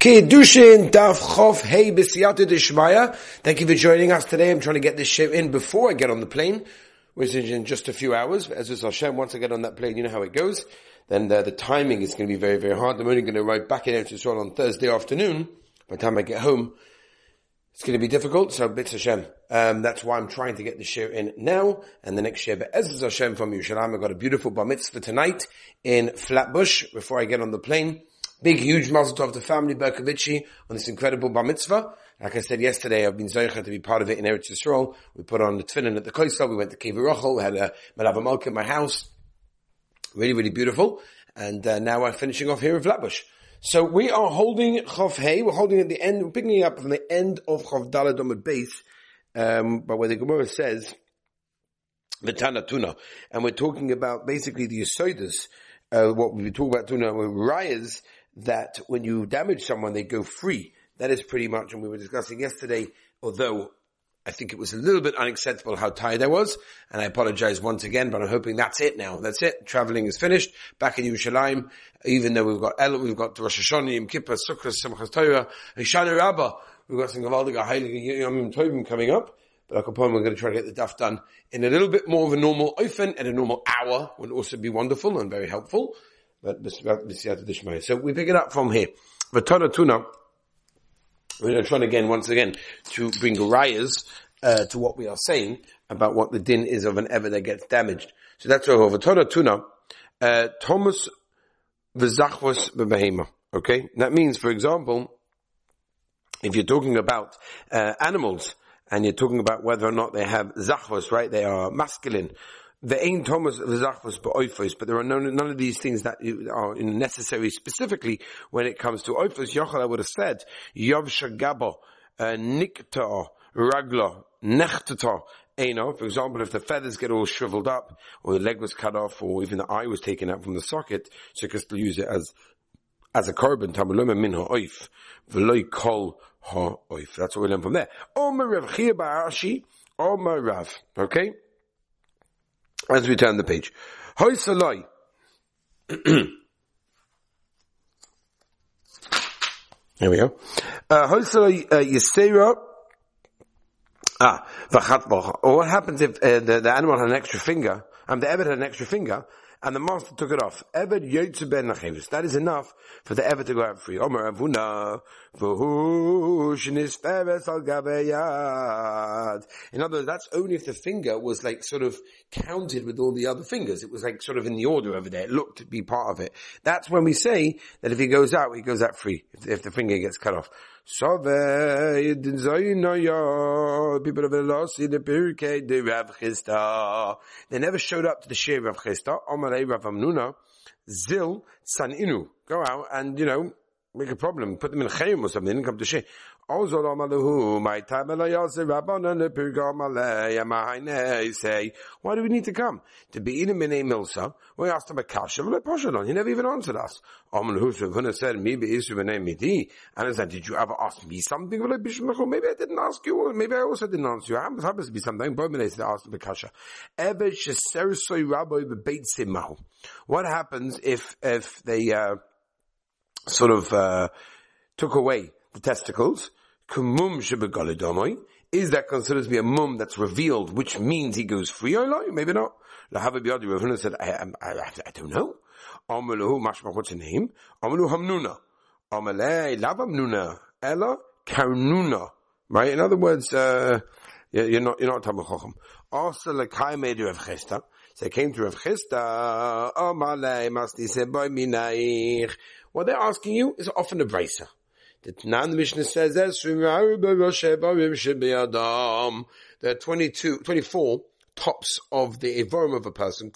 Kiddushin Daf Chof Hey B'Siyata Dishmaya. Thank you for joining us today. I'm trying to get this show in before I get on the plane, which is in just a few hours. As is Hashem, once I get on that plane, you know how it goes. Then uh, the timing is going to be very, very hard. I'm only going to arrive back in Eretz Yisrael on Thursday afternoon. By the time I get home, it's going to be difficult. So bits Hashem. Um, that's why I'm trying to get the share in now. And the next share, Be'ez Hashem from Yerushalayim. I've got a beautiful bar mitzvah tonight in Flatbush before I get on the plane. Big, huge mazel tov to family Berkovici on this incredible bar mitzvah. Like I said yesterday, I've been zoicha to be part of it in Eretz Yisrael. We put on the tefillin at the Koisel. We went to Kever Rochel. We had a Melava Malka at my house. Really, really beautiful. And uh, now we're finishing off here in Flatbush. So we are holding Chav Hey. We're holding at the end. We're picking it up from the end of Chav Dalad Omid base, um, but where the Gemara says Vitana Tuna, and we're talking about basically the Yisoidas, uh, what we talk about Tuna, with rayas that when you damage someone, they go free. That is pretty much, and we were discussing yesterday, although I think it was a little bit unacceptable how tired I was, and I apologize once again, but I'm hoping that's it now. That's it. Traveling is finished. Back in Yerushalayim, even though we've got El, we've got Rosh Hashanah, Yom Kippur, Sukkot, Simchas Torah, and Shana Rabbah. We've got some Gavaldiga Heilige Yom Tovim coming up. But Akapon, we're going to try to get the daf done in a little bit more of a normal ofen at a normal hour would also be wonderful and very helpful. But so we pick it up from here. Vatana Tuna, we're trying again, once again, to bring rayas uh, to what we are saying about what the din is of an ever that gets damaged. So that's over. Vatana Tuna, uh, Thomas v'zachvos b'behema. Okay? That means, for example, if you're talking about uh, animals, and you're talking about whether or not they have zachvos, right? They are masculine, the ain Thomas v'zachvos ba'oifos, but there are none, of these things that are necessary specifically when it comes to oifos. Yochel, I would have said, yav shagabo, uh, nikta, ragla, nechtata, Eno, for example, if the feathers get all shriveled up, or the leg was cut off, or even the eye was taken out from the socket, so you can still use it as as a carbon, tamuluma min ha'oif, v'loi kol ha'oif. That's what we learn from there. Omer Rav Chia Ba'ashi, Omer Rav. Okay? As we turn the page. Hoi saloi. Here we go. Uh, Hoi saloi uh, yisera, Ah, Or what happens if uh, the, the animal had an extra finger, and um, the Eved had an extra finger, and the master took it off. Eved yotze ben. That is enough for the Eved to go out free. Omer avuna v'hu shnis feres al gaveyad. In other words, that's only if the finger was like sort of counted with all the other fingers. It was like sort of in the order over there. It looked to be part of it. That's when we say that if he goes out, he goes out free. If, if the finger gets cut off. People of the Pirkei de Rav Chisda. They never showed up to the Shir Rav Chisda. Omalei Rav Amnuna. Zil Saninu. Go out and, you know, make a problem. Put them in chayim or something. They didn't come to Shir. My time say, why do we need to come? To be in a mine milsa, we asked him a kasha, but Pashalon, he never even answered us. Amalahu Shavuna said, me be isu b'nei midi. And I said, did you ever ask me something? Maybe I didn't ask you, maybe I also didn't answer you. It happens to be something, but I said, asked him a kasha. Ever shesersoi rabbi bebeit simahu. What happens if, if they, uh, sort of, uh, took away the testicles? Kumum is that considered to be a mum that's revealed, which means he goes free? Maybe not. Lahava biyadi, Rav said, I, I, I, I don't know. Amalahu mashma, what's the name? Amalu hamnuna. Amalei Lavamnuna. Ella karnuna. Right? In other words, uh, you're not, you're not Talmud Chacham. Also, Lakai made Rav Chisda. So they came to Rav Chisda. Amalei masti seboy minaich. What they're asking you is often a bracer. The Tanan Mishnah says that there are 22, 24 tops of the evorim of a person.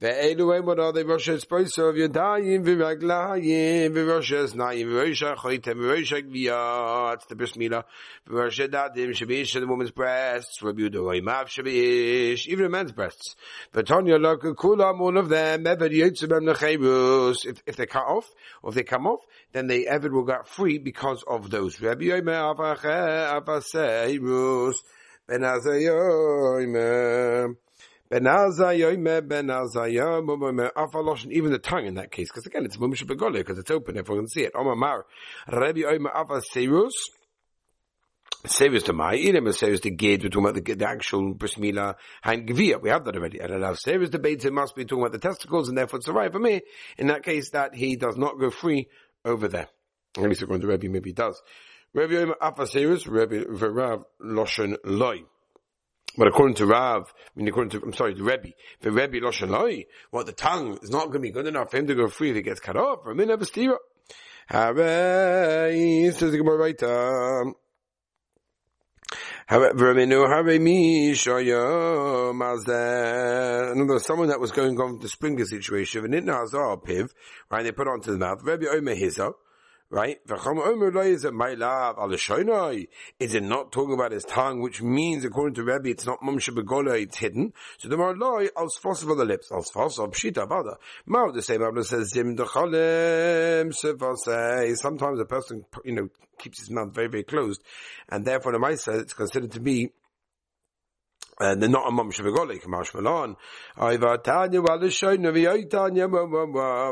ואלו הם עוד בראש אספויסוב ידיים ורגליים וראש אזניים וראש החויתם וראש הגבייה it's the bris milah וראש הדדים שבאיש the woman's breasts רבי יהודה רואה מאף שבאיש even a man's breasts ותוניה לא כולם all of them ever יוצא בהם לחירוס if, if they cut off or if they come off then they ever will get free because of those רבי יאמר אף אחר אף עשה even the tongue in that case, because again, it's mumsha begole, because it's open, everyone can see it. Omar Mar, Rabbi Oima Ava Serus, Saviors to my Edom, saviors to Gate, we're talking about the, the actual bris milah and Gvia. We have that already. And enough saviors debates, it must be talking about the testicles, and therefore it's alright for me. In that case, that he does not go free over there. At least according to Rebbe, maybe he does. Rebbe Oima Ava Serus, Rebbe Verav Loshen Loi. But according to Rav, I mean, according to, I'm sorry, the Rebbe, the Rebbe Loshen Loi, what the tongue is not going to be good enough for him to go free if he gets cut off, or min avastira. Hare, says the Gemara um, However. Another someone that was going on the Springer situation, and it piv, right? They put onto the mouth. Rebbe Omer Hizo right? Is it not talking about his tongue, which means, according to Rabbi, it's not mumsha begola, it's hidden. So the marloi als fossil of the lips, als fossil pshita bada. Mao the same Bible says zim dechalem Sometimes a person, you know, keeps his mouth very very closed, and therefore the Maisa it's considered to be and they're not a mum shvigolik mashmalon. Ayva tanya v'alishoyna v'yoytanya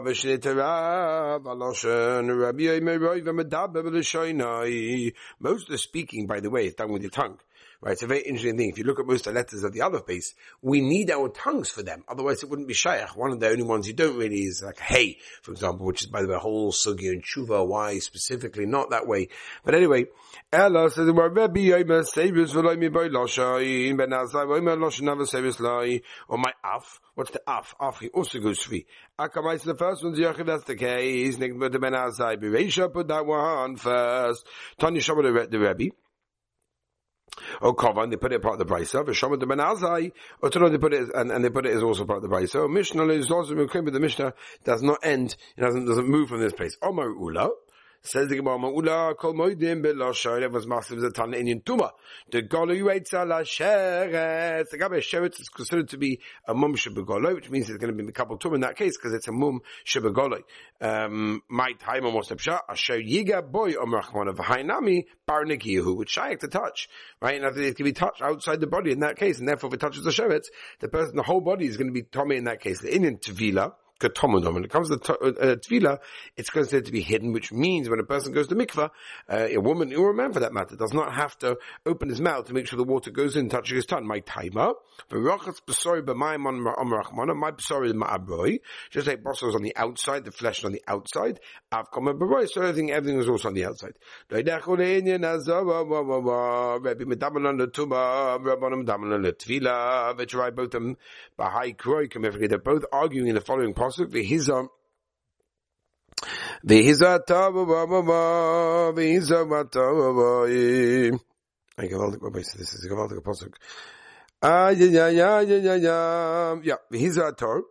v'shnitarav aloshen rabbi yoymeroi v'medabe v'lishoyna. Most of the speaking, by the way, is done with your tongue. Right? It's a very interesting thing. If you look at most of the letters of the Aleph base, we need our tongues for them. Otherwise it wouldn't be shaykh. One of the only ones you don't really is like hey, for example, which is by the way whole sugi and tshuva. Why specifically? Not that way. But anyway, Ella says, or my af. What's the af? Af, he also goes free. Akamai, the first one's Yachid, that's the case. Nick, the Ben Azai, Beresha, put that one first. Tanya Shabbat, the Rebbe. Oh, Kovan, they put it part of the brisa. V'shomet the Benazai, or to know they put it, and, and they put it as also part of the brisa. Mishnah is also, but the Mishnah does not end, it doesn't, doesn't move from this place. Omar Ula, Says the Gemara, Ma'ula kol moedim belosha, it was massive as a tan in tuma. The golo yuetz ala sheret. The gabe sheret is considered to be a mum shebegolo, which means it's going to be a couple tum in that case, because it's a mum shebegolo. Um, my time almost a asher yiga boy omrachman of hainami barnikiyahu, which shaykh to touch, right? And it can be touched outside the body in that case, and therefore if it touches the sheret, the person, the whole body is going to be tummy in that case. The Indian tevila, when it comes to uh, uh, it's considered to be hidden, which means when a person goes to mikvah, uh, a woman or a man for that matter does not have to open his mouth to make sure the water goes in, touching his tongue. My timer, my besori ma'abroi, just like is on the outside, the flesh on the outside. Avkoma baroi, so everything, everything is also on the outside. They're both arguing in the following pasuk v'hiza v'hiza tavava v'hiza matavava. I gewaltig, what is this? Is a gewaltige pasuk. Ah, yeah, yeah, yeah, yeah, yeah, yeah. V'hiza tar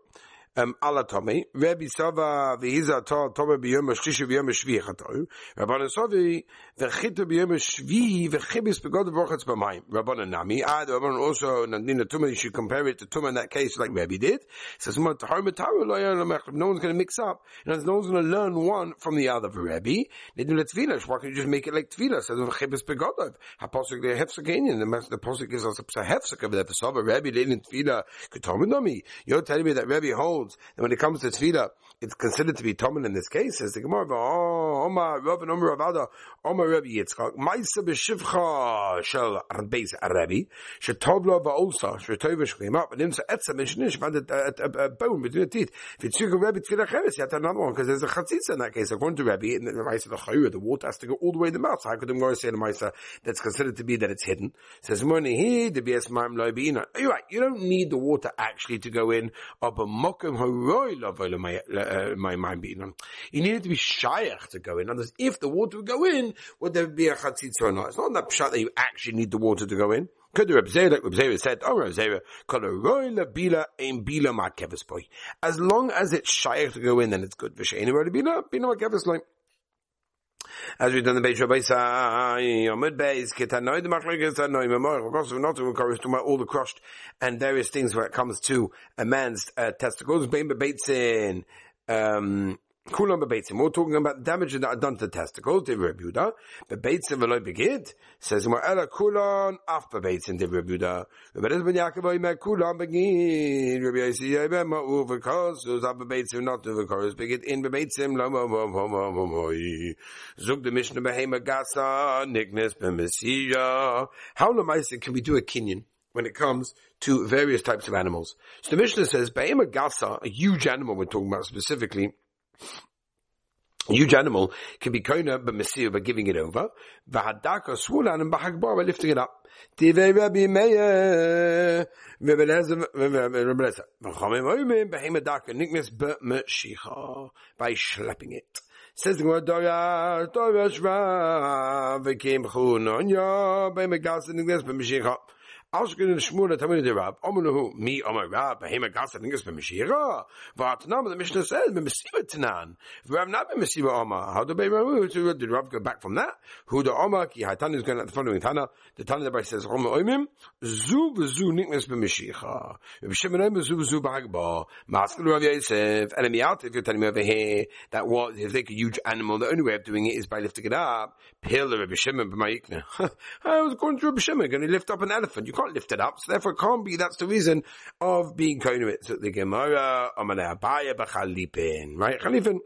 um, alatomi, Rabbi Sava v'hiza tar tome b'yom ha'shlishi v'yom ha'shvi chatoru, Rabbanan Savi v'chitu b'yom ha'shvi v'chibis b'god v'rochatz b'mayim. Rabbanan Nami, the Rabbanan also, Nina Tuma, you should compare it to Tuma in that case like Rabbi did. Says, no one's going to mix up, and no one's going to learn one from the other. For Rabbi, do Tefillah, why can't you just make it like Tefillah? Says, v'chibis b'godov. HaPosuk, the Hefzakanian, the Posuk gives us a Hefzak over there for Sava, Rabbi, Tefillah, Nami. You're telling me that Rabbi holds that when it comes to tefillah, it's considered to be tomen in this case. Says the Gemara, "Oh, Omar Rav and Omar Ravada, Omar Rabbi Yitzchak, Ma'isa b'shivcha shel Arbeis Arabi, shetovla va'olsa, shetovish came up, and nimsa etza mishnish, found a, uh, uh, uh, bone between the teeth. If it's Yitzchak Rabbi tefillah cheres, you have to another one, because there's a chatzitza in that case. According to Rabbi, in the Ma'isa the chayur, the water has to go all the way in the mouth. So how could the Gemara say in the Ma'isa that's considered to be that it's hidden? Says, Moni the BS Ma'am Loibina. You're right, you don't need the water actually to go in, of a mokum uh, my mind being You needed to be shaykh to go in. And if the water would go in, would there be a chatzitza or not? It's not that pshat that you actually need the water to go in. Could the Reb like Reb Zera said, oh Reb Zera, kol roila bila ein bila ma boy. As long as it's shaykh to go in, then it's good. V'sheini roila bila, bila ma kevis boy as we've done the Beit Rabbi Yomid Beis, Ketanoi, the Machlek Ketanoi, Memor, of course, we're not to talking about all the crushed and various things when it comes to a man's uh, testicles, Bein Beitzin, um, Kulam bebeitzim. We're talking about damage that are done to the testicles. Divrei Yehuda. Bebeitzim v'loy begid. Says more ela kulan af bebeitzim. Divrei Yehuda. Rebbeinu ben Yaakov oimer kulan begid. Rabbi Yossi yoimer ma'u v'kos. Zuz bebeitzim not v'kos. Begid in bebeitzim lo mo mo mo mo mo mo. Zug the Mishnah behema gasa. B'mesiyah. How lemaisa can we do a kinyan? When it comes to various types of animals. So the Mishnah says, Ba'ema Gasa, a huge animal we're talking about specifically, a huge animal can be koina b'mesir by giving it over. V'hadaka swulan and b'hagbar by lifting it up. Tivei Rabbi Meir, Rabbi Lezer, Rabbi Lezer. V'chamim oimim b'hemadaka niknes b'meshicha by schlepping it. Says the word Dora, Dora Shra, v'kim chunonya, b'hemagasa niknes b'meshicha. Ausgegangen Shmur Tamid der Rab, Omenuhu, mi Omer Rab, Behema Gasa Ningas B'Meshira, V'atanam, the Mishnah says, B'Mesiva äh, Tanan, Rab not B'Mesiva Omar, how do B'Ramu, so did Rab go back from that? Who the Omar, Ki Hatan is going at the following Tana, the Tana thereby says, Omer Oimim, Zu V'Zu Niknas B'Meshicha, B'Shem Oimim, Zu V'Zu B'Hagba, Maskal Rav Yosef, and the out, if you're telling me over here, that was, if they a huge animal, the only way of doing it is by lifting it up, Pillar Rabbi Shimon B'Mayikna. I was going to Rabbi Shimon, going to lift up an elephant, you can't lift it up. So therefore it can't be, that's the reason of being it. So the Gemara, Amalei Abaya B'chalipin, right? Chalipin.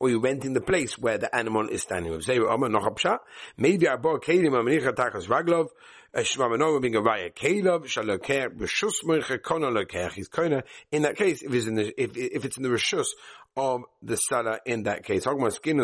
Or you renting the place where the animal is standing. Maybe I bought Kalim Amanicha Takas Raglov, Eh, Kona. In that case, if it's in the, if, if it's in the Rishus of the Salah in that case. We're talking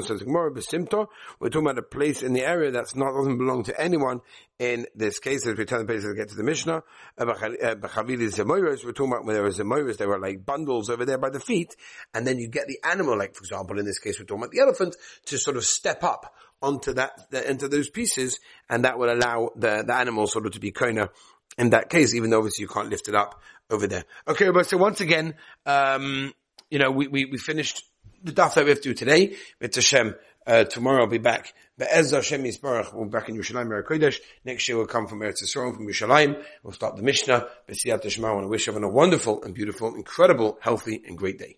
about a place in the area that's not, doesn't belong to anyone in this case, as we turn the page to get to the Mishnah. Eh, eh, B'chavili Zemoiros, we're talking about when there were Zemoiros, there were like bundles over there by the feet, and then you get the animal, like for example, in this case we're talking about the elephant, to sort of step up onto that, into those pieces, and that would allow the, the animal sort of to be kona in that case, even though obviously you can't lift it up over there. Okay, but so once again, um, you know, we, we, we finished the daf that we have to do today. With Hashem, uh, tomorrow I'll be back. But as Hashem Yisbarach, we'll be back in Yerushalayim, Eretz Kodesh. Next year we'll come from Eretz Yisrael, from Yerushalayim. We'll start the Mishnah. B'siyat want to wish everyone a wonderful and beautiful, incredible, healthy and great day.